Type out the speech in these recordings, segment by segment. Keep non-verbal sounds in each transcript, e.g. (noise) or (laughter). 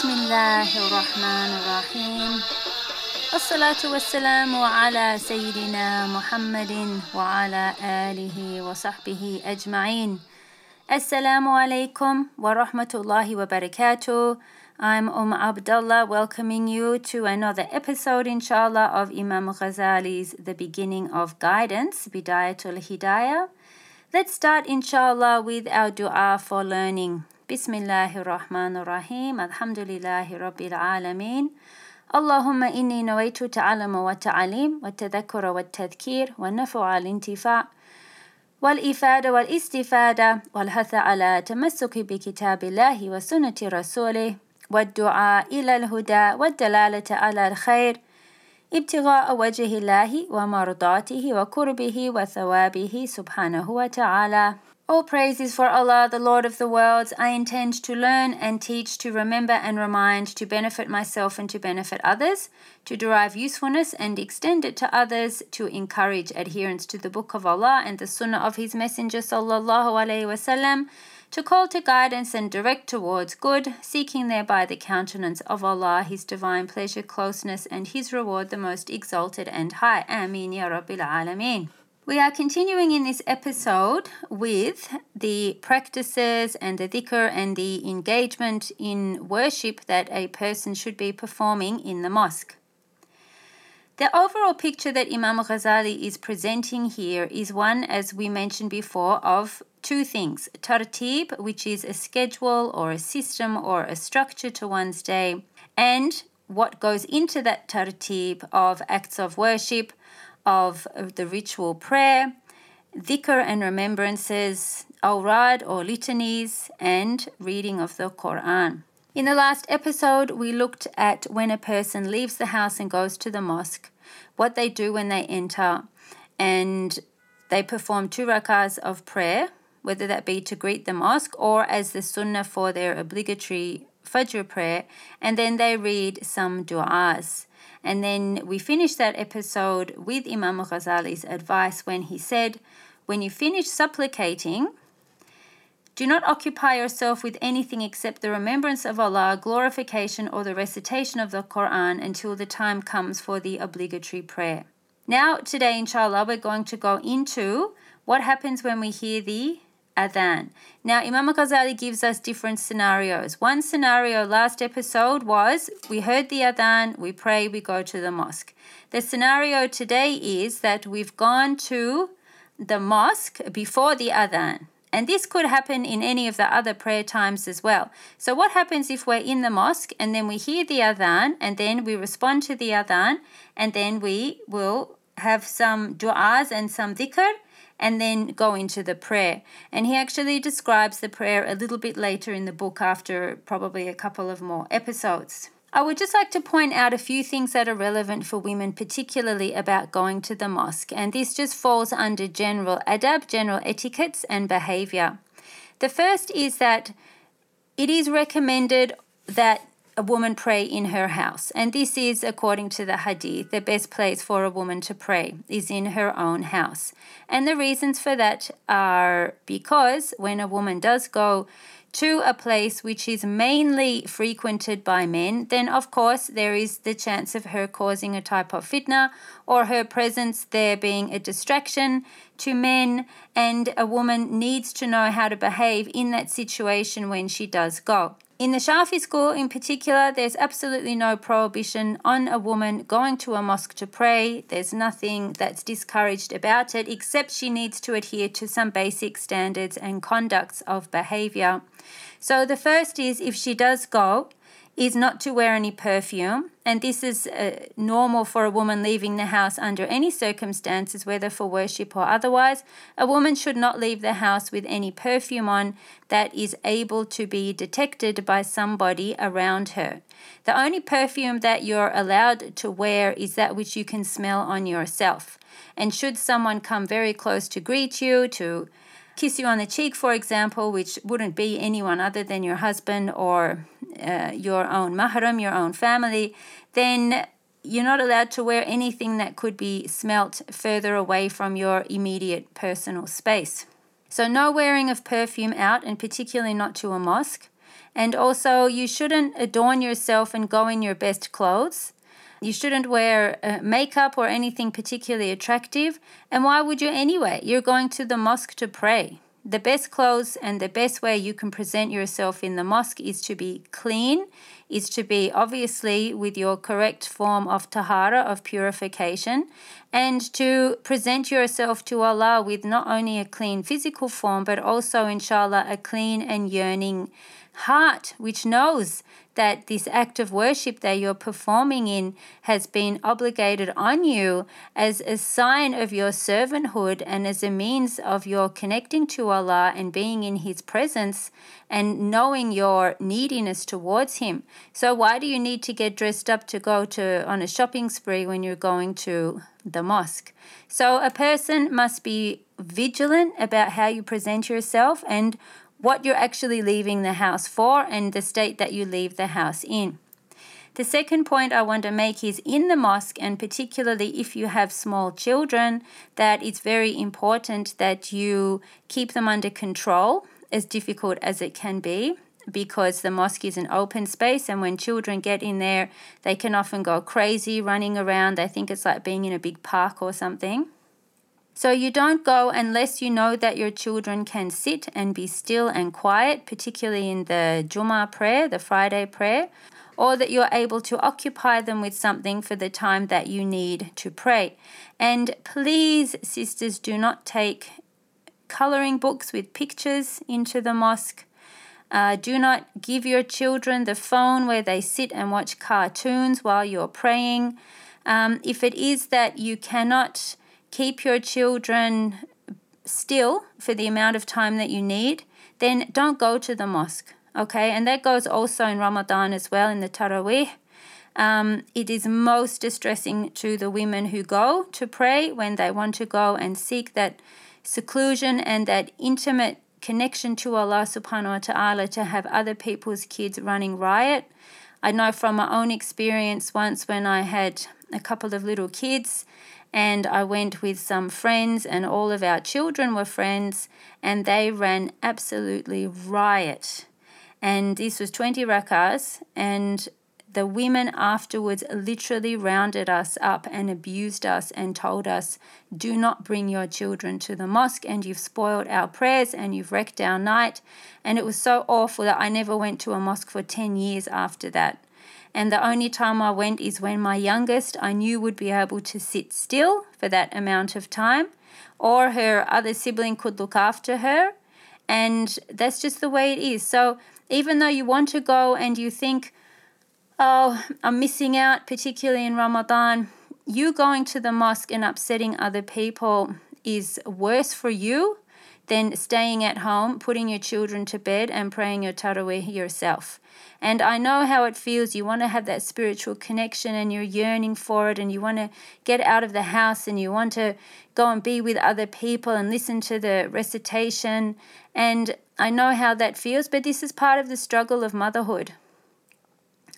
بسم الله الرحمن الرحيم الصلاة والسلام على سيدنا محمد وعلى آله وصحبه أجمعين السلام عليكم ورحمة الله وبركاته I'm Umm Abdullah welcoming you to another episode inshallah of Imam Ghazali's The Beginning of Guidance Bidayatul Hidayah Let's start inshallah with our dua for learning بسم الله الرحمن الرحيم الحمد لله رب العالمين اللهم إني نويت تعلم والتعليم والتذكر والتذكير والنفع الانتفاع والإفادة والاستفادة والحث على تمسك بكتاب الله وسنة رسوله والدعاء إلى الهدى والدلالة على الخير ابتغاء وجه الله ومرضاته وقربه وثوابه سبحانه وتعالى All praise is for Allah, the Lord of the worlds. I intend to learn and teach, to remember and remind, to benefit myself and to benefit others, to derive usefulness and extend it to others, to encourage adherence to the Book of Allah and the Sunnah of His Messenger sallallahu alaihi wasallam, to call to guidance and direct towards good, seeking thereby the countenance of Allah, His divine pleasure, closeness, and His reward, the most exalted and high. Ameen Ya Rabbil Alameen. We are continuing in this episode with the practices and the dhikr and the engagement in worship that a person should be performing in the mosque. The overall picture that Imam Ghazali is presenting here is one, as we mentioned before, of two things tartib, which is a schedule or a system or a structure to one's day, and what goes into that tartib of acts of worship of the ritual prayer, dhikr and remembrances, awrad or litanies, and reading of the Quran. In the last episode, we looked at when a person leaves the house and goes to the mosque, what they do when they enter, and they perform two rakahs of prayer, whether that be to greet the mosque or as the sunnah for their obligatory Fajr prayer, and then they read some du'as. And then we finished that episode with Imam Ghazali's advice when he said, When you finish supplicating, do not occupy yourself with anything except the remembrance of Allah, glorification, or the recitation of the Quran until the time comes for the obligatory prayer. Now, today, inshallah, we're going to go into what happens when we hear the adhan. Now, Imam Ghazali gives us different scenarios. One scenario last episode was we heard the adhan, we pray, we go to the mosque. The scenario today is that we've gone to the mosque before the adhan. And this could happen in any of the other prayer times as well. So, what happens if we're in the mosque and then we hear the adhan and then we respond to the adhan and then we will have some du'as and some dhikr and then go into the prayer. And he actually describes the prayer a little bit later in the book after probably a couple of more episodes. I would just like to point out a few things that are relevant for women, particularly about going to the mosque, and this just falls under general adab, general etiquettes, and behavior. The first is that it is recommended that a woman pray in her house. And this is, according to the hadith, the best place for a woman to pray is in her own house. And the reasons for that are because when a woman does go to a place which is mainly frequented by men, then of course there is the chance of her causing a type of fitna or her presence there being a distraction to men, and a woman needs to know how to behave in that situation when she does go. In the Shafi school in particular, there's absolutely no prohibition on a woman going to a mosque to pray. There's nothing that's discouraged about it, except she needs to adhere to some basic standards and conducts of behavior. So the first is if she does go, is not to wear any perfume. And this is uh, normal for a woman leaving the house under any circumstances, whether for worship or otherwise. A woman should not leave the house with any perfume on that is able to be detected by somebody around her. The only perfume that you're allowed to wear is that which you can smell on yourself. And should someone come very close to greet you, to kiss you on the cheek, for example, which wouldn't be anyone other than your husband or uh, your own mahram, your own family, then you're not allowed to wear anything that could be smelt further away from your immediate personal space. So, no wearing of perfume out, and particularly not to a mosque. And also, you shouldn't adorn yourself and go in your best clothes. You shouldn't wear uh, makeup or anything particularly attractive. And why would you anyway? You're going to the mosque to pray. The best clothes and the best way you can present yourself in the mosque is to be clean, is to be obviously with your correct form of tahara, of purification, and to present yourself to Allah with not only a clean physical form, but also, inshallah, a clean and yearning heart, which knows that this act of worship that you're performing in has been obligated on you as a sign of your servanthood and as a means of your connecting to Allah and being in His presence and knowing your neediness towards Him. So, why do you need to get dressed up to go to on a shopping spree when you're going to the mosque? So, a person must be vigilant about how you present yourself and what you're actually leaving the house for and the state that you leave the house in. The second point I want to make is in the mosque, and particularly if you have small children, that it's very important that you keep them under control, as difficult as it can be, because the mosque is an open space, and when children get in there, they can often go crazy running around. They think it's like being in a big park or something. So you don't go unless you know that your children can sit and be still and quiet, particularly in the Juma prayer, the Friday prayer, or that you're able to occupy them with something for the time that you need to pray. And please, sisters, do not take coloring books with pictures into the mosque. Uh, do not give your children the phone where they sit and watch cartoons while you're praying. Um, if it is that you cannot keep your children still for the amount of time that you need, then don't go to the mosque. Okay, and that goes also in Ramadan as well in the Taraweeh. Um, it is most distressing to the women who go to pray when they want to go and seek that seclusion and that intimate connection to Allah subhanahu wa ta'ala to have other people's kids running riot. I know from my own experience once when I had a couple of little kids and I went with some friends, and all of our children were friends, and they ran absolutely riot. And this was 20 rakas, and the women afterwards literally rounded us up and abused us and told us, Do not bring your children to the mosque, and you've spoiled our prayers and you've wrecked our night. And it was so awful that I never went to a mosque for 10 years after that. And the only time I went is when my youngest I knew would be able to sit still for that amount of time, or her other sibling could look after her. And that's just the way it is. So even though you want to go and you think, oh, I'm missing out, particularly in Ramadan, you going to the mosque and upsetting other people is worse for you than staying at home, putting your children to bed, and praying your Taraweeh yourself. And I know how it feels. You want to have that spiritual connection and you're yearning for it and you want to get out of the house and you want to go and be with other people and listen to the recitation. And I know how that feels, but this is part of the struggle of motherhood.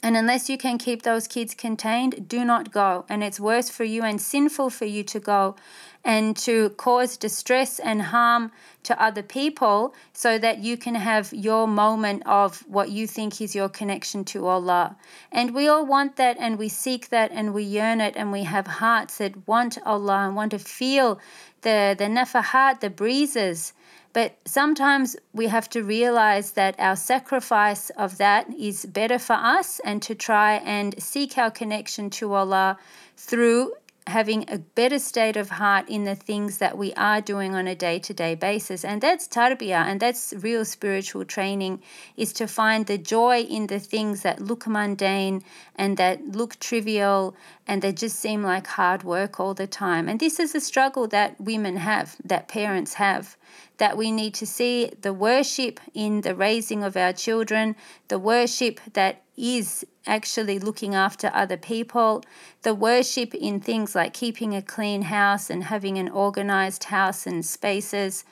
And unless you can keep those kids contained, do not go. And it's worse for you and sinful for you to go and to cause distress and harm to other people so that you can have your moment of what you think is your connection to Allah. And we all want that and we seek that and we yearn it and we have hearts that want Allah and want to feel the, the nafahat, the breezes but sometimes we have to realize that our sacrifice of that is better for us and to try and seek our connection to Allah through having a better state of heart in the things that we are doing on a day-to-day basis. And that's tarbiyah and that's real spiritual training is to find the joy in the things that look mundane and that look trivial and they just seem like hard work all the time. And this is a struggle that women have that parents have that we need to see the worship in the raising of our children, the worship that is actually looking after other people, the worship in things like keeping a clean house and having an organized house and spaces.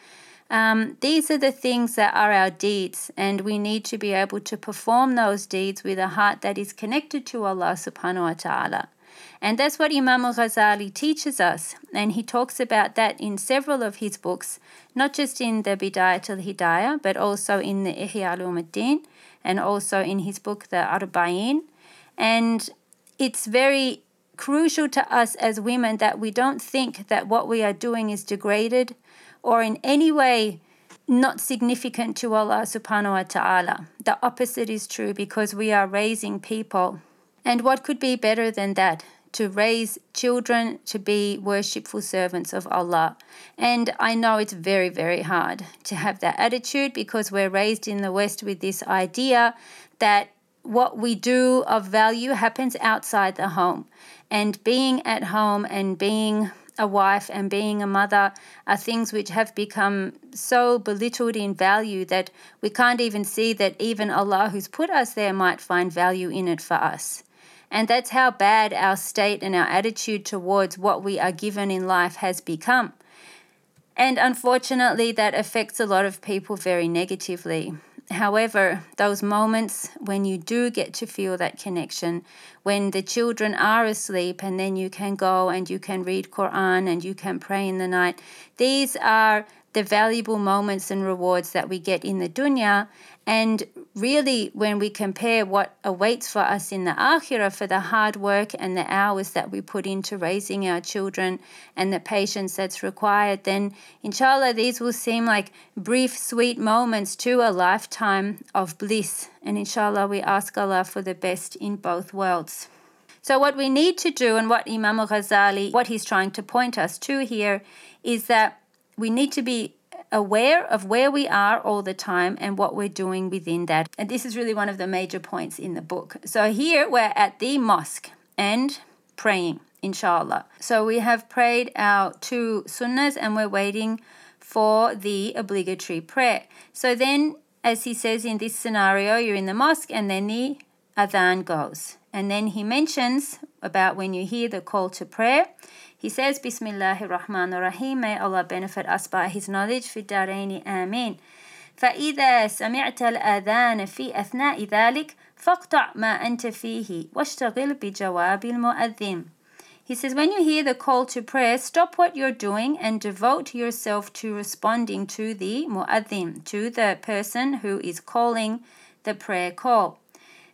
Um, these are the things that are our deeds, and we need to be able to perform those deeds with a heart that is connected to Allah subhanahu wa ta'ala. And that's what Imam al Ghazali teaches us. And he talks about that in several of his books, not just in the Bidayat al Hidayah, but also in the Ihya al and also in his book, The Arba'in. And it's very crucial to us as women that we don't think that what we are doing is degraded or in any way not significant to Allah subhanahu wa ta'ala. The opposite is true because we are raising people. And what could be better than that? To raise children to be worshipful servants of Allah. And I know it's very, very hard to have that attitude because we're raised in the West with this idea that what we do of value happens outside the home. And being at home and being a wife and being a mother are things which have become so belittled in value that we can't even see that even Allah, who's put us there, might find value in it for us. And that's how bad our state and our attitude towards what we are given in life has become. And unfortunately, that affects a lot of people very negatively. However, those moments when you do get to feel that connection, when the children are asleep and then you can go and you can read Quran and you can pray in the night, these are the valuable moments and rewards that we get in the dunya. And really, when we compare what awaits for us in the akhirah for the hard work and the hours that we put into raising our children and the patience that's required, then inshallah, these will seem like brief, sweet moments to a lifetime of bliss. And inshallah, we ask Allah for the best in both worlds. So, what we need to do, and what Imam Ghazali, what he's trying to point us to here, is that we need to be aware of where we are all the time and what we're doing within that. And this is really one of the major points in the book. So here we're at the mosque and praying, inshallah. So we have prayed our two sunnahs and we're waiting for the obligatory prayer. So then, as he says in this scenario, you're in the mosque and then the adhan goes. And then he mentions about when you hear the call to prayer. He says, Bismillahir Rahmanir Rahim. May Allah benefit us by His knowledge. في الدارين آمين. فإذا سمعت الأذان في أثناء ذلك فاقطع ما أنت فيه واشتغل بجواب المؤذن. He says, when you hear the call to prayer, stop what you're doing and devote yourself to responding to the mu'adhin, to the person who is calling the prayer call.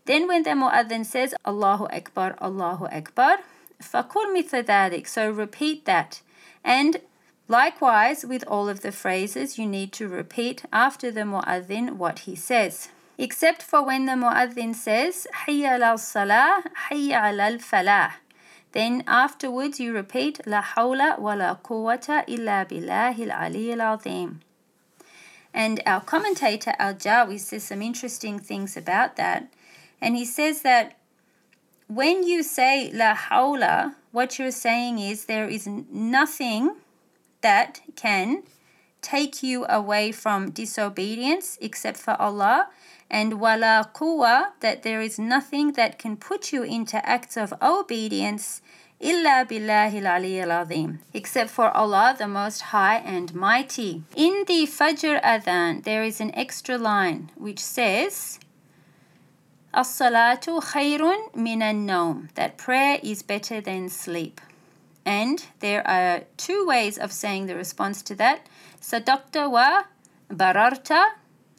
Then when the mu'adhin says, Allahu Akbar, Allahu Akbar, فَكُلْ مِثْلَ ذَلِكَ So repeat that. And likewise with all of the phrases you need to repeat after the mu'adhin what he says. Except for when the mu'adhin says حَيَّ عَلَى حَيَّ عَلَى Then afterwards you repeat لا حول ولا قوة إلا بالله العلي العظيم. And our commentator Al-Jawi says some interesting things about that. And he says that when you say la hawla, what you're saying is there is nothing that can take you away from disobedience except for Allah, and wala quwa, that there is nothing that can put you into acts of obedience illa billahi azim, except for Allah, the Most High and Mighty. In the Fajr Adhan, there is an extra line which says, as-salatu khayrun minan nawm. That prayer is better than sleep. And there are two ways of saying the response to that. Sadaqta wa bararta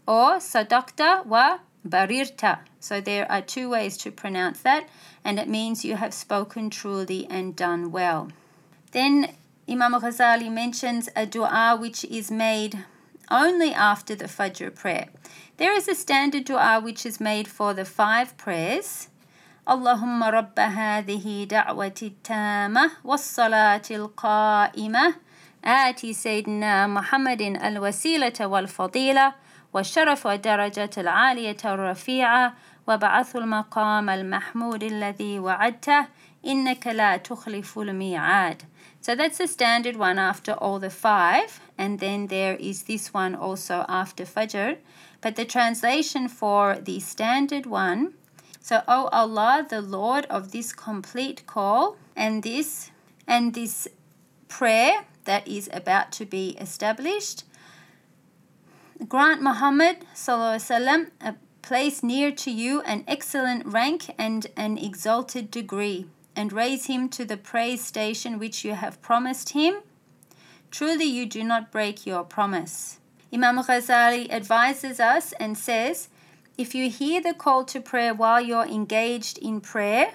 or sadaqta wa barirta. So there are two ways to pronounce that, and it means you have spoken truly and done well. Then Imam Ghazali mentions a dua which is made only after the Fajr prayer. There is a standard dua which is made for the five prayers. اللهم رب هذه دعوة التامة والصلاة القائمة آتي سيدنا محمد الوسيلة والفضيلة والشرف والدرجة العالية الرفيعة وبعث المقام المحمود الذي وعدته إنك لا تخلف الميعاد so that's the standard one after all the five, and then there is this one also after Fajr. But the translation for the standard one so, O Allah, the Lord of this complete call and this and this prayer that is about to be established, grant Muhammad وسلم, a place near to you, an excellent rank and an exalted degree and raise him to the praise station which you have promised him? Truly, you do not break your promise. Imam Ghazali advises us and says, if you hear the call to prayer while you're engaged in prayer,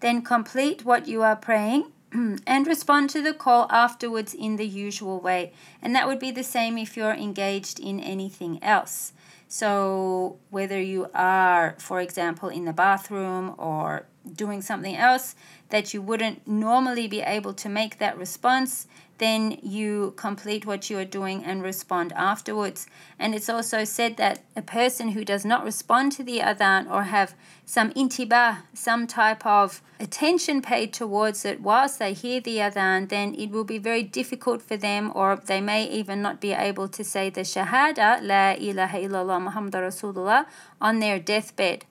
then complete what you are praying (clears throat) and respond to the call afterwards in the usual way. And that would be the same if you're engaged in anything else. So, whether you are, for example, in the bathroom or doing something else that you wouldn't normally be able to make that response, then you complete what you are doing and respond afterwards. And it's also said that a person who does not respond to the adhan or have some intibah, some type of attention paid towards it whilst they hear the adhan, then it will be very difficult for them, or they may even not be able to say the shahada, La ilaha illallah Muhammad Rasulullah, on their deathbed.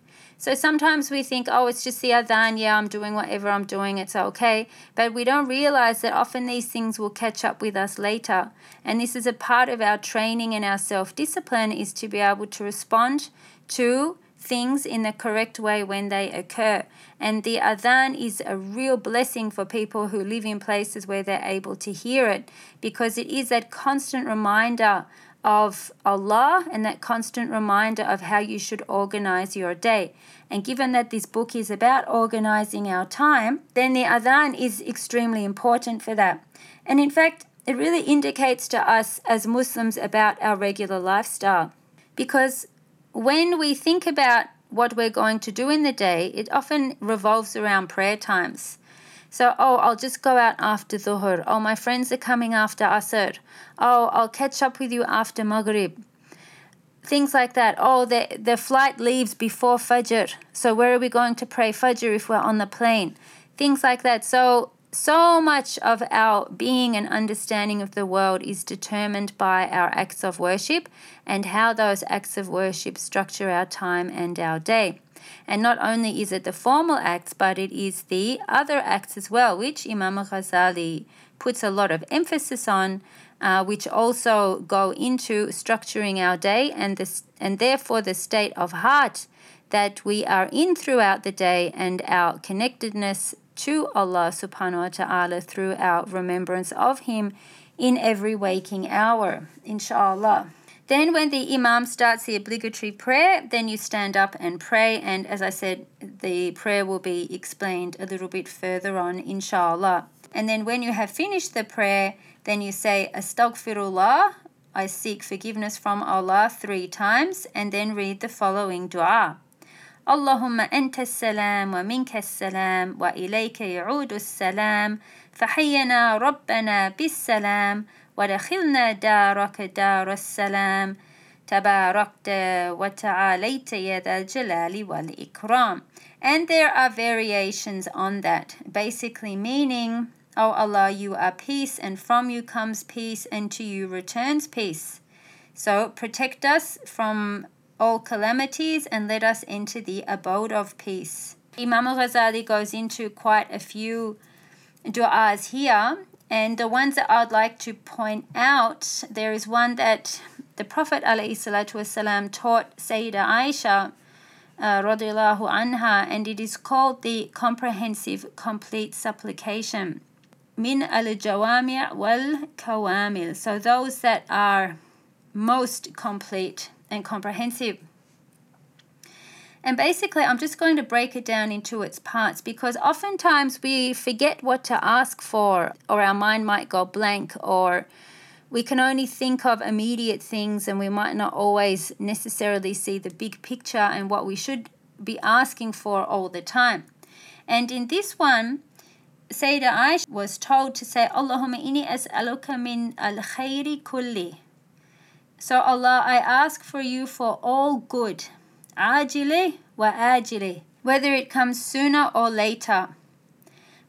So sometimes we think, oh, it's just the adhan, yeah, I'm doing whatever I'm doing, it's okay. But we don't realize that often these things will catch up with us later. And this is a part of our training and our self discipline is to be able to respond to things in the correct way when they occur. And the adhan is a real blessing for people who live in places where they're able to hear it because it is that constant reminder of Allah and that constant reminder of how you should organize your day. And given that this book is about organizing our time, then the adhan is extremely important for that. And in fact, it really indicates to us as Muslims about our regular lifestyle. Because when we think about what we're going to do in the day, it often revolves around prayer times. So, oh, I'll just go out after Dhuhr. Oh, my friends are coming after Asr. Oh, I'll catch up with you after Maghrib. Things like that. Oh, the, the flight leaves before Fajr. So, where are we going to pray Fajr if we're on the plane? Things like that. So, so much of our being and understanding of the world is determined by our acts of worship and how those acts of worship structure our time and our day. And not only is it the formal acts, but it is the other acts as well, which Imam Ghazali puts a lot of emphasis on, uh, which also go into structuring our day and, this, and therefore the state of heart that we are in throughout the day and our connectedness to Allah subhanahu wa ta'ala through our remembrance of Him in every waking hour, inshallah. Then, when the Imam starts the obligatory prayer, then you stand up and pray. And as I said, the prayer will be explained a little bit further on, inshallah. And then, when you have finished the prayer, then you say, Astaghfirullah, I seek forgiveness from Allah three times, and then read the following dua. اللهم أنت السلام ومنك السلام وإليك يعود السلام فحينا ربنا بالسلام ودخلنا دارك دار السلام تباركت وتعاليت يا ذا الجلال والإكرام and there are variations on that basically meaning O oh Allah you are peace and from you comes peace and to you returns peace so protect us from all calamities and let us into the abode of peace Imam Ghazali goes into quite a few du'as here and the ones that I'd like to point out, there is one that the Prophet ﷺ taught Sayyida Aisha uh, anha, and it is called the Comprehensive Complete Supplication. Min al jawami' wal kawamil. So those that are most complete and comprehensive. And basically, I'm just going to break it down into its parts because oftentimes we forget what to ask for, or our mind might go blank, or we can only think of immediate things and we might not always necessarily see the big picture and what we should be asking for all the time. And in this one, Sayyida Aisha was told to say, Allahumma inni as'aluka min al khayri kulli. So Allah, I ask for you for all good عاجله وآجله whether it comes sooner or later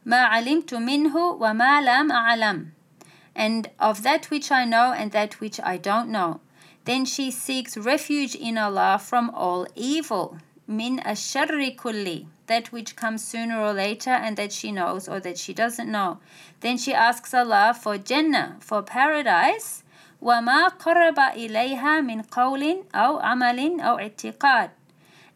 ما علمت منه وما لم أعلم and of that which I know and that which I don't know then she seeks refuge in Allah from all evil min asharri kulli that which comes sooner or later and that she knows or that she doesn't know then she asks Allah for Jannah for paradise وما قرب إليها من قول أو عمل أو اعتقاد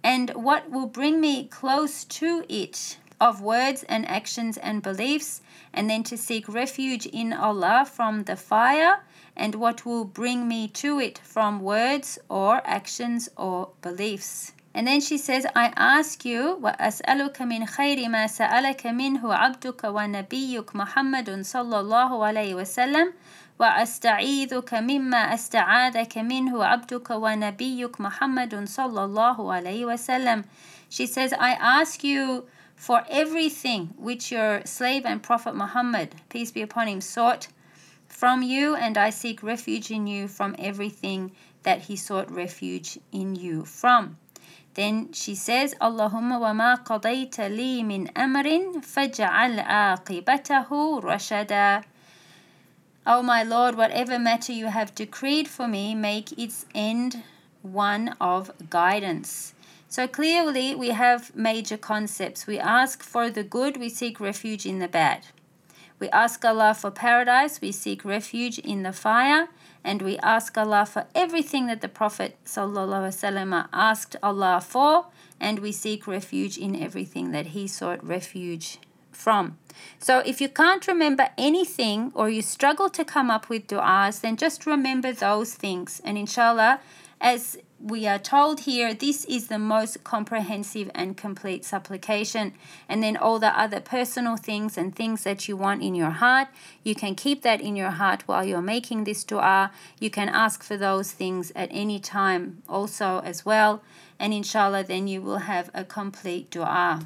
and what will bring me close to it of words and actions and beliefs and then to seek refuge in Allah from the fire and what will bring me to it from words or actions or beliefs And then she says, I ask you, وَأَسْأَلُكَ مِنْ خَيْرِ مَا سَأَلَكَ مِنْهُ عَبْدُكَ وَنَبِيُّكَ مُحَمَّدٌ صلى الله عليه وسلم وأستعيذك مما أستعاذك منه عبدك ونبيك محمد صلى الله عليه وسلم. She says, I ask you for everything which your slave and prophet Muhammad, peace be upon him, sought from you, and I seek refuge in you from everything that he sought refuge in you from. Then she says, Allahumma wa ma qadayta li min amrin faj'al aqibatahu rashada. O my Lord, whatever matter you have decreed for me, make its end one of guidance. So clearly, we have major concepts. We ask for the good, we seek refuge in the bad. We ask Allah for paradise, we seek refuge in the fire and we ask Allah for everything that the Prophet ﷺ asked Allah for, and we seek refuge in everything that he sought refuge from. So if you can't remember anything or you struggle to come up with du'as, then just remember those things. And inshallah, as we are told here this is the most comprehensive and complete supplication. And then all the other personal things and things that you want in your heart, you can keep that in your heart while you're making this dua. You can ask for those things at any time also as well. And inshallah, then you will have a complete dua.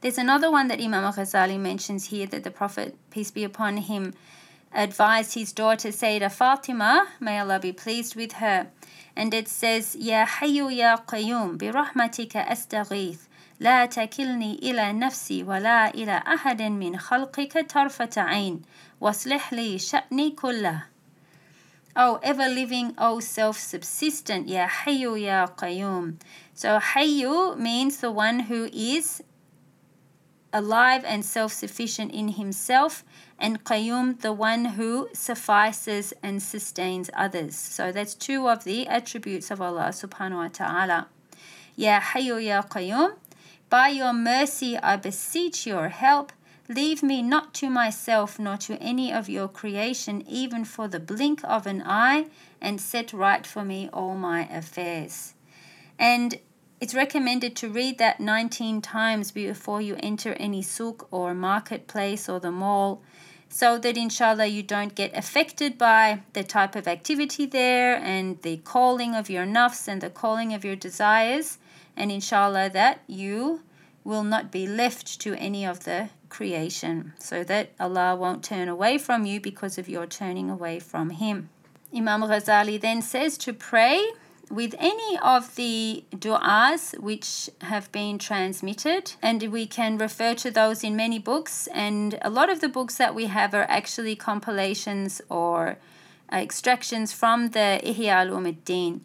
There's another one that Imam Ghazali mentions here that the Prophet, peace be upon him, advised his daughter Sayyidah Fatima, may Allah be pleased with her. And it says, Ya Hayyu Ya Qayyum, bi rahmatika astaghith, la takilni ila nafsi wa la ila ahadin min khalqika tarfata ain, waslih li sha'ni kullah. Oh, o ever living, O oh, self subsistent, Ya Hayyu Ya Qayyum. So Hayyu means the one who is alive and self sufficient in himself, and Qayyum, the one who suffices and sustains others. So that's two of the attributes of Allah subhanahu wa ta'ala. Ya Hayyu Ya Qayyum, by your mercy I beseech your help. Leave me not to myself nor to any of your creation, even for the blink of an eye, and set right for me all my affairs. And it's recommended to read that 19 times before you enter any souk or marketplace or the mall so that inshallah you don't get affected by the type of activity there and the calling of your nafs and the calling of your desires and inshallah that you will not be left to any of the creation so that Allah won't turn away from you because of your turning away from him. Imam Ghazali then says to pray with any of the du'as which have been transmitted, and we can refer to those in many books. And a lot of the books that we have are actually compilations or extractions from the Ihya Ulumuddin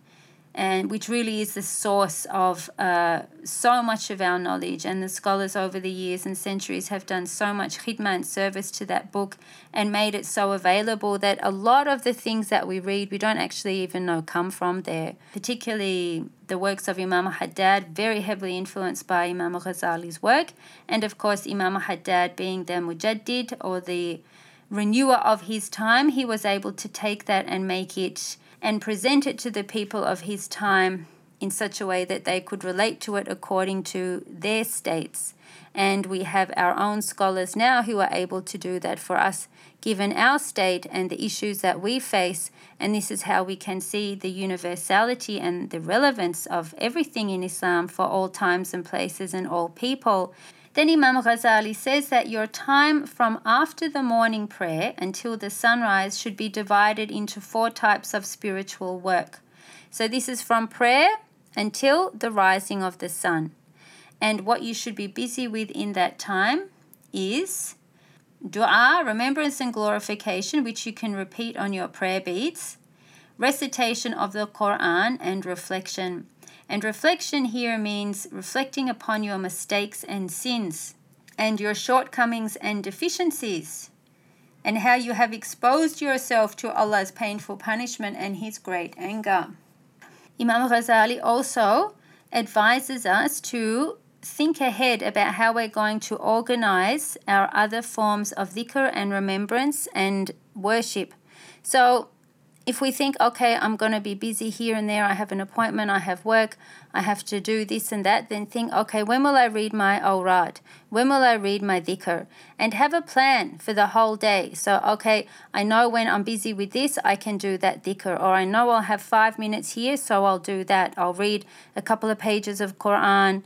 and which really is the source of uh, so much of our knowledge. And the scholars over the years and centuries have done so much khidmah and service to that book and made it so available that a lot of the things that we read we don't actually even know come from there. Particularly the works of Imam Haddad, very heavily influenced by Imam Ghazali's work, and of course Imam Haddad being the mujaddid or the renewer of his time, he was able to take that and make it and present it to the people of his time in such a way that they could relate to it according to their states. And we have our own scholars now who are able to do that for us, given our state and the issues that we face. And this is how we can see the universality and the relevance of everything in Islam for all times and places and all people. Then Imam Ghazali says that your time from after the morning prayer until the sunrise should be divided into four types of spiritual work. So this is from prayer until the rising of the sun. And what you should be busy with in that time is dua, remembrance and glorification, which you can repeat on your prayer beads, recitation of the Quran, and reflection. And reflection here means reflecting upon your mistakes and sins and your shortcomings and deficiencies and how you have exposed yourself to Allah's painful punishment and His great anger. Imam Ghazali also advises us to think ahead about how we're going to organize our other forms of dhikr and remembrance and worship. So, if we think, okay, I'm going to be busy here and there, I have an appointment, I have work, I have to do this and that, then think, okay, when will I read my awrad? When will I read my dhikr? And have a plan for the whole day. So, okay, I know when I'm busy with this, I can do that dhikr. Or I know I'll have five minutes here, so I'll do that. I'll read a couple of pages of Quran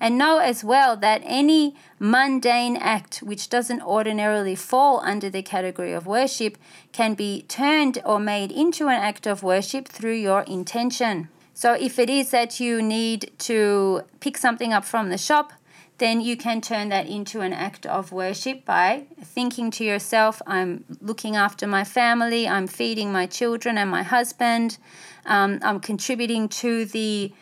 and know as well that any mundane act which doesn't ordinarily fall under the category of worship can be turned or made into an act of worship through your intention. So, if it is that you need to pick something up from the shop, then you can turn that into an act of worship by thinking to yourself, I'm looking after my family, I'm feeding my children and my husband, um, I'm contributing to the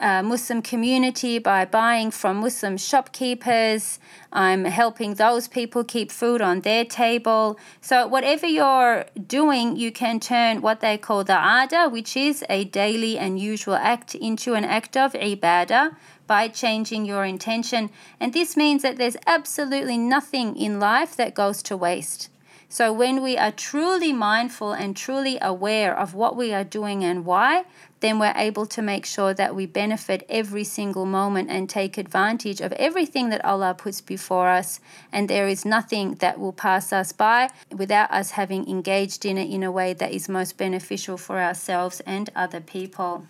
Muslim community by buying from Muslim shopkeepers. I'm helping those people keep food on their table. So, whatever you're doing, you can turn what they call the ada, which is a daily and usual act, into an act of ibadah by changing your intention. And this means that there's absolutely nothing in life that goes to waste. So, when we are truly mindful and truly aware of what we are doing and why, then we're able to make sure that we benefit every single moment and take advantage of everything that Allah puts before us. And there is nothing that will pass us by without us having engaged in it in a way that is most beneficial for ourselves and other people.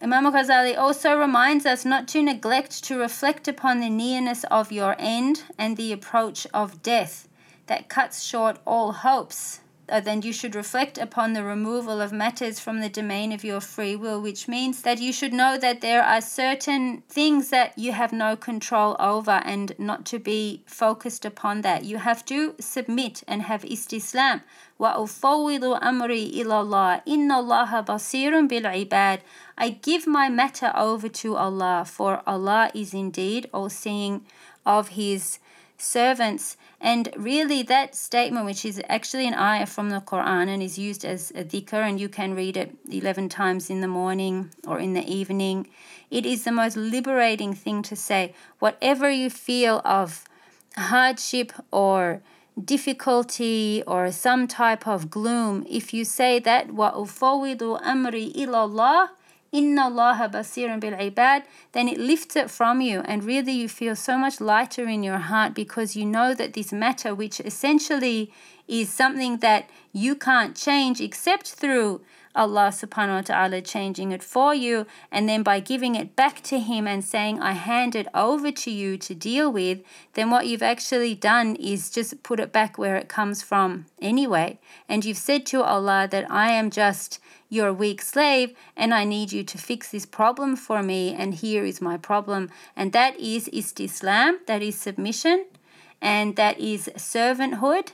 Imam Ghazali also reminds us not to neglect to reflect upon the nearness of your end and the approach of death that cuts short all hopes uh, then you should reflect upon the removal of matters from the domain of your free will, which means that you should know that there are certain things that you have no control over and not to be focused upon that. You have to submit and have istislam. وَأُفَوِّضُ أَمْرِي إِلَى اللَّهِ إِنَّ اللَّهَ بَصِيرٌ بِالْعِبَادِ I give my matter over to Allah, for Allah is indeed all seeing of His servants. And really, that statement, which is actually an ayah from the Quran and is used as a dhikr, and you can read it 11 times in the morning or in the evening, it is the most liberating thing to say. Whatever you feel of hardship or difficulty or some type of gloom, if you say that, وَأُفَوِّضُ أَمْرِي إِلَى اللَّهِ Inna Allah basirun bil ibad, then it lifts it from you and really you feel so much lighter in your heart because you know that this matter, which essentially is something that you can't change except through Allah subhanahu wa ta'ala changing it for you, and then by giving it back to Him and saying, I hand it over to you to deal with, then what you've actually done is just put it back where it comes from anyway. And you've said to Allah that I am just your weak slave, and I need you to fix this problem for me, and here is my problem. And that is istislam, that is submission, and that is servanthood,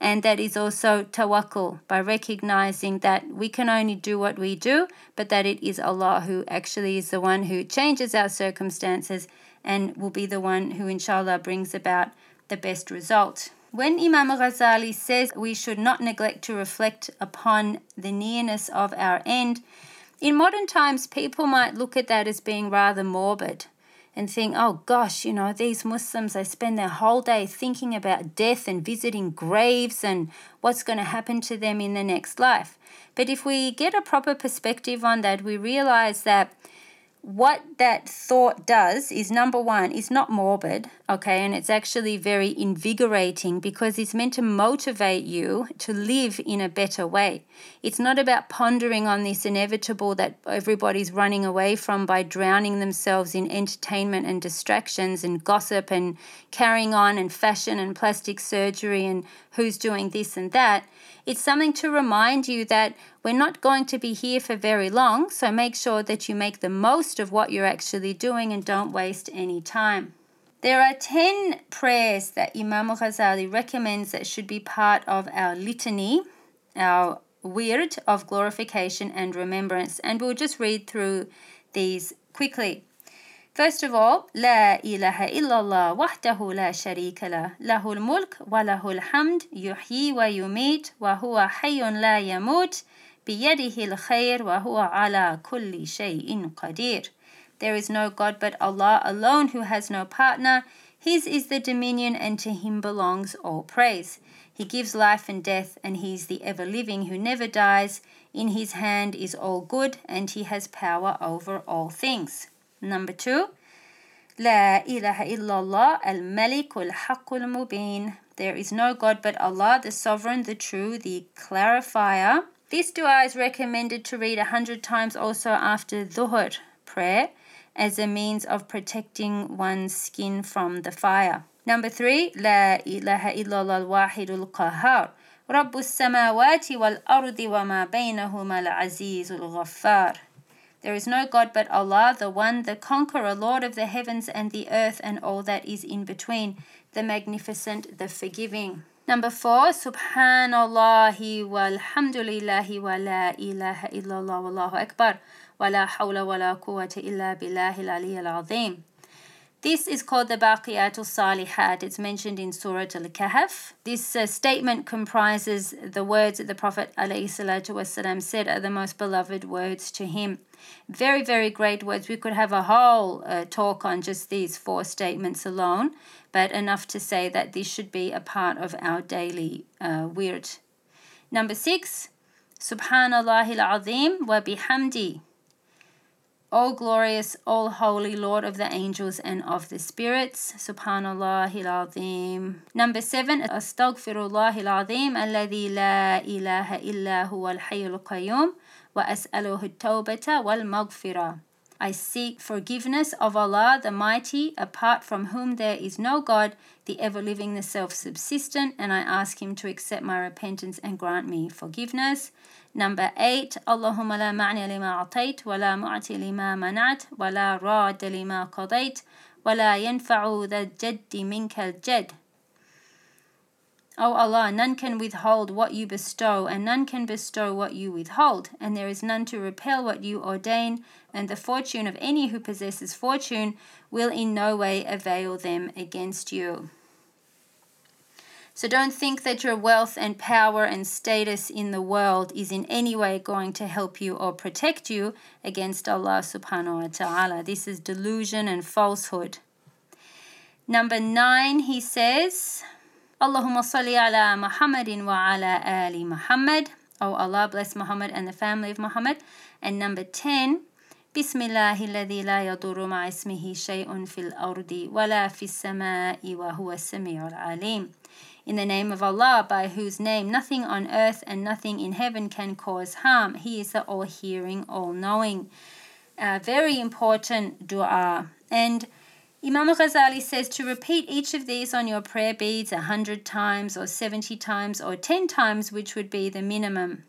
and that is also tawakkul, by recognizing that we can only do what we do, but that it is Allah who actually is the one who changes our circumstances and will be the one who, inshallah, brings about the best result. When Imam Ghazali says we should not neglect to reflect upon the nearness of our end, in modern times people might look at that as being rather morbid and think, oh gosh, you know, these Muslims, they spend their whole day thinking about death and visiting graves and what's going to happen to them in the next life. But if we get a proper perspective on that, we realize that what that thought does is number one, is not morbid, okay, and it's actually very invigorating because it's meant to motivate you to live in a better way. It's not about pondering on this inevitable that everybody's running away from by drowning themselves in entertainment and distractions and gossip and carrying on and fashion and plastic surgery and who's doing this and that. It's something to remind you that we're not going to be here for very long, so make sure that you make the most of what you're actually doing and don't waste any time. There are 10 prayers that Imam Ghazali recommends that should be part of our litany, our wird of glorification and remembrance, and we'll just read through these quickly. First of all, لا إله إلا الله وحده لا شريك له له الملك وله الحمد يحيي ويميت وهو حي لا يموت بيده الخير وهو على كل شيء قدير There is no God but Allah alone who has no partner. His is the dominion and to him belongs all praise. He gives life and death and he is the ever living who never dies. In his hand is all good and he has power over all things. Number two, لا إله إلا الله الملك الحق المبين. There is no God but Allah, the sovereign, the true, the clarifier. This dua is recommended to read a hundred times also after dhuhr prayer as a means of protecting one's skin from the fire. Number three, لا إله إلا الله الواحد القهار رب السماوات والأرض وما بينهما العزيز الغفار there is no God but Allah, the one, the conqueror, Lord of the heavens and the earth and all that is in between, the magnificent, the forgiving. Number four, Subhanallahi walhamdulillahi wa la ilaha illallah wallahu akbar wa la hawla wa la quwwata illa billahi al-ali this is called the Baqiyatul Salihat. It's mentioned in Surah Al Kahf. This uh, statement comprises the words that the Prophet ﷺ said are the most beloved words to him. Very, very great words. We could have a whole uh, talk on just these four statements alone, but enough to say that this should be a part of our daily uh. Number six, Subhanallah al-Azim wa bihamdi. All glorious, all holy Lord of the angels and of the spirits. Subhanallah al-Azim. Number seven, Astaghfirullah al-Azim alladhi la ilaha illa huwa al-hayyul qayyum wa as'aluhu at-tawbata wal-maghfirah. I seek forgiveness of Allah the Mighty, apart from whom there is no God, the ever living, the self subsistent, and I ask Him to accept my repentance and grant me forgiveness. Number eight, Allahumma la ma'ni lima a'tayt, wa la mu'ti lima manat, wa la rad lima qadayt, wa la yanfa'u dhal-jaddi minka al-jad. O Allah, none can withhold what you bestow, and none can bestow what you withhold, and there is none to repel what you ordain, and the fortune of any who possesses fortune will in no way avail them against you. So don't think that your wealth and power and status in the world is in any way going to help you or protect you against Allah subhanahu wa ta'ala. This is delusion and falsehood. Number nine, he says, Allahumma salli ala Muhammadin wa ala ali Muhammad. Oh Allah, bless Muhammad and the family of Muhammad. And number 10, بسم الله الذي لا يضر مع اسمه شيء في الأرض ولا في السماء وهو السميع العليم. In the name of Allah, by whose name nothing on earth and nothing in heaven can cause harm. He is the all-hearing, all-knowing. Uh, very important dua. And Imam Ghazali says to repeat each of these on your prayer beads a hundred times or 70 times or 10 times, which would be the minimum,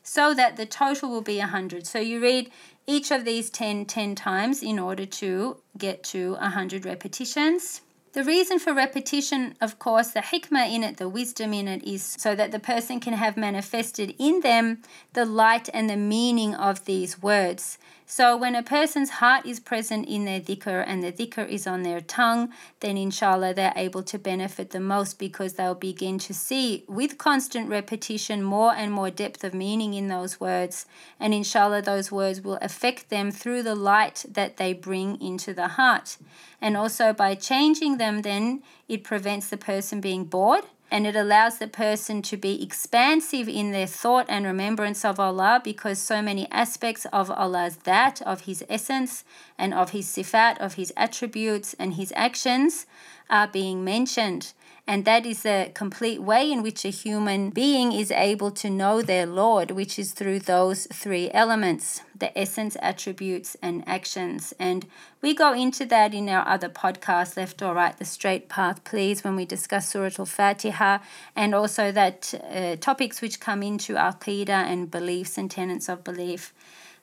so that the total will be a hundred. So you read each of these 10 10 times in order to get to a hundred repetitions. The reason for repetition, of course, the hikmah in it, the wisdom in it, is so that the person can have manifested in them the light and the meaning of these words. So when a person's heart is present in their dhikr and the dhikr is on their tongue, then inshallah they're able to benefit the most because they'll begin to see with constant repetition more and more depth of meaning in those words. And inshallah those words will affect them through the light that they bring into the heart. And also by changing them then it prevents the person being bored and it allows the person to be expansive in their thought and remembrance of Allah because so many aspects of Allah's dhat, of His essence, and of His sifat, of His attributes and His actions are being mentioned. And that is the complete way in which a human being is able to know their Lord, which is through those three elements the essence, attributes, and actions. And we go into that in our other podcast, Left or Right, The Straight Path, please, when we discuss Surah Al Fatiha, and also that uh, topics which come into Aqidah and beliefs and tenets of belief.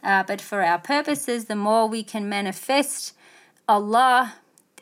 Uh, but for our purposes, the more we can manifest Allah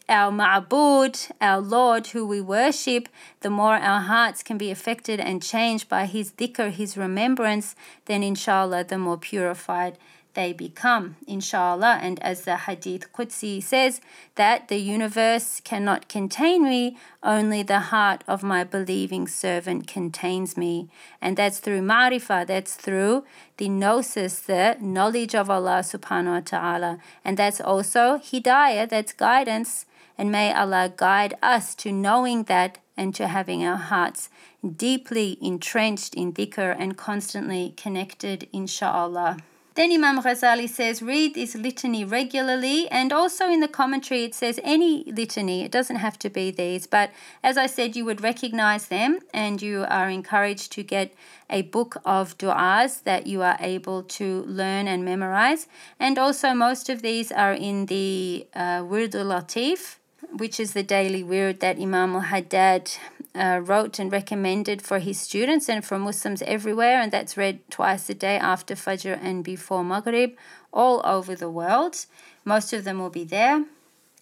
our Ma'bud, our Lord who we worship, the more our hearts can be affected and changed by His dhikr, His remembrance, then inshallah the more purified they become, inshallah. And as the Hadith Qudsi says, that the universe cannot contain me, only the heart of my believing servant contains me. And that's through ma'rifah, that's through the gnosis, the knowledge of Allah subhanahu wa ta'ala. And that's also hidayah, that's guidance And may Allah guide us to knowing that and to having our hearts deeply entrenched in dhikr and constantly connected, inshallah. Then Imam Ghazali says, read this litany regularly, and also in the commentary it says any litany, it doesn't have to be these, but as I said, you would recognize them, and you are encouraged to get a book of du'as that you are able to learn and memorize. And also, most of these are in the uh, Wirdul Latif, which is the daily wird that Imam al Haddad uh, wrote and recommended for his students and for Muslims everywhere, and that's read twice a day after Fajr and before Maghrib, all over the world. Most of them will be there.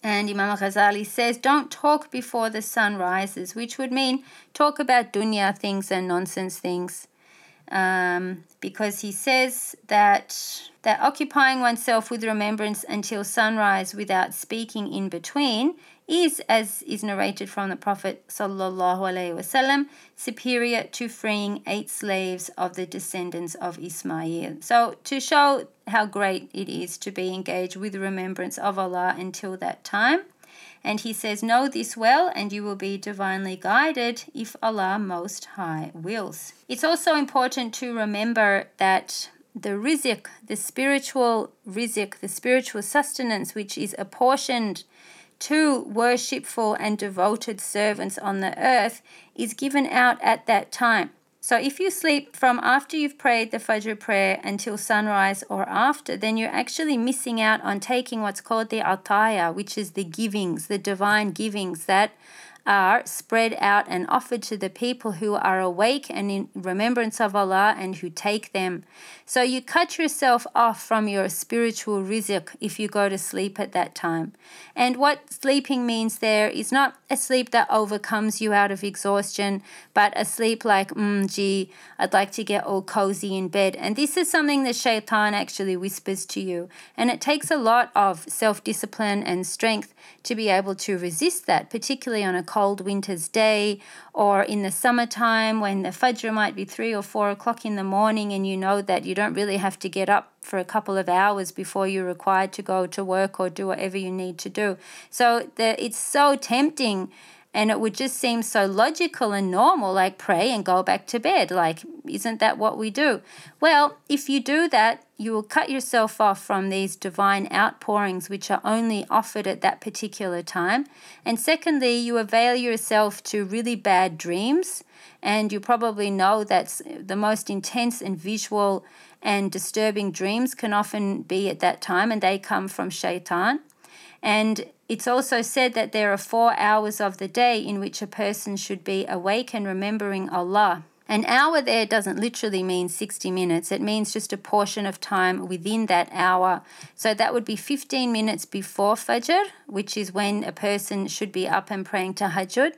And Imam Ghazali says, don't talk before the sun rises, which would mean talk about dunya things and nonsense things. Um, because he says that that occupying oneself with remembrance until sunrise without speaking in between is, as is narrated from the Prophet wasallam, superior to freeing eight slaves of the descendants of Ismail. So, to show how great it is to be engaged with remembrance of Allah until that time. And he says, Know this well, and you will be divinely guided if Allah Most High wills. It's also important to remember that the rizq, the spiritual rizq, the spiritual sustenance, which is apportioned to worshipful and devoted servants on the earth is given out at that time. So if you sleep from after you've prayed the Fajr prayer until sunrise or after, then you're actually missing out on taking what's called the ataya, which is the givings, the divine givings that are spread out and offered to the people who are awake and in remembrance of Allah and who take them. So you cut yourself off from your spiritual rizq if you go to sleep at that time. And what sleeping means there is not a sleep that overcomes you out of exhaustion, but a sleep like, mm, gee, I'd like to get all cozy in bed. And this is something that shaitan actually whispers to you. And it takes a lot of self discipline and strength to be able to resist that, particularly on a cold winter's day or in the summertime when the fajr might be three or four o'clock in the morning and you know that you don't really have to get up for a couple of hours before you're required to go to work or do whatever you need to do. So the, it's so tempting and it would just seem so logical and normal like pray and go back to bed. Like isn't that what we do? Well if you do that you will cut yourself off from these divine outpourings which are only offered at that particular time. And secondly you avail yourself to really bad dreams. And you probably know that the most intense and visual and disturbing dreams can often be at that time and they come from shaitan and it's also said that there are four hours of the day in which a person should be awake and remembering Allah. An hour there doesn't literally mean 60 minutes, it means just a portion of time within that hour. So that would be 15 minutes before Fajr, which is when a person should be up and praying to Tahajjud,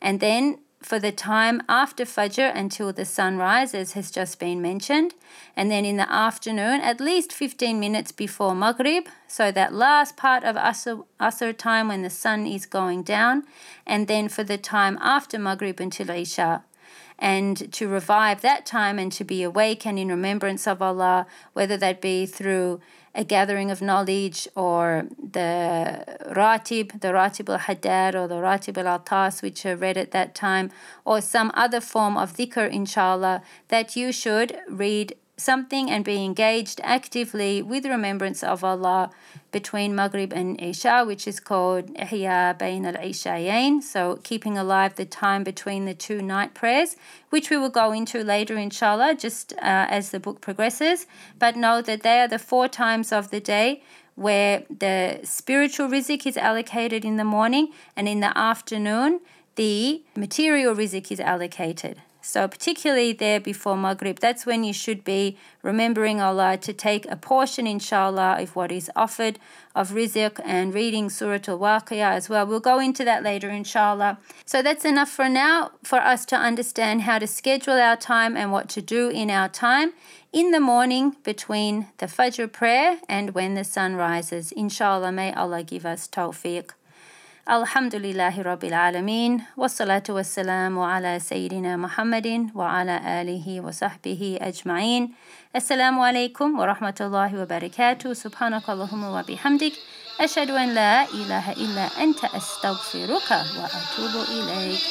and then for the time after Fajr until the sun rises has just been mentioned. And then in the afternoon, at least 15 minutes before Maghrib, so that last part of Asr, Asr time when the sun is going down. And then for the time after Maghrib until Isha and to revive that time and to be awake and in remembrance of Allah, whether that be through a gathering of knowledge or the Ratib, the Ratib al Haddad or the Ratib al Atas, which are read at that time, or some other form of dhikr, inshallah, that you should read something and be engaged actively with remembrance of Allah between Maghrib and Isha, which is called Ihya Bain al Ishayain. So, keeping alive the time between the two night prayers, which we will go into later, inshallah, just uh, as the book progresses. But know that they are the four times of the day where the spiritual rizq is allocated in the morning, and in the afternoon, the material rizq is allocated. So, particularly there before Maghrib, that's when you should be remembering Allah to take a portion, inshallah, of what is offered of rizq and reading Surah Al Waqiyah as well. We'll go into that later, inshallah. So, that's enough for now for us to understand how to schedule our time and what to do in our time in the morning between the Fajr prayer and when the sun rises. Inshallah, may Allah give us tawfiq. الحمد لله رب العالمين والصلاة والسلام على سيدنا محمد وعلى آله وصحبه أجمعين. السلام عليكم ورحمة الله وبركاته. سبحانك اللهم وبحمدك أشهد أن لا إله إلا أنت أستغفرك وأتوب إليك.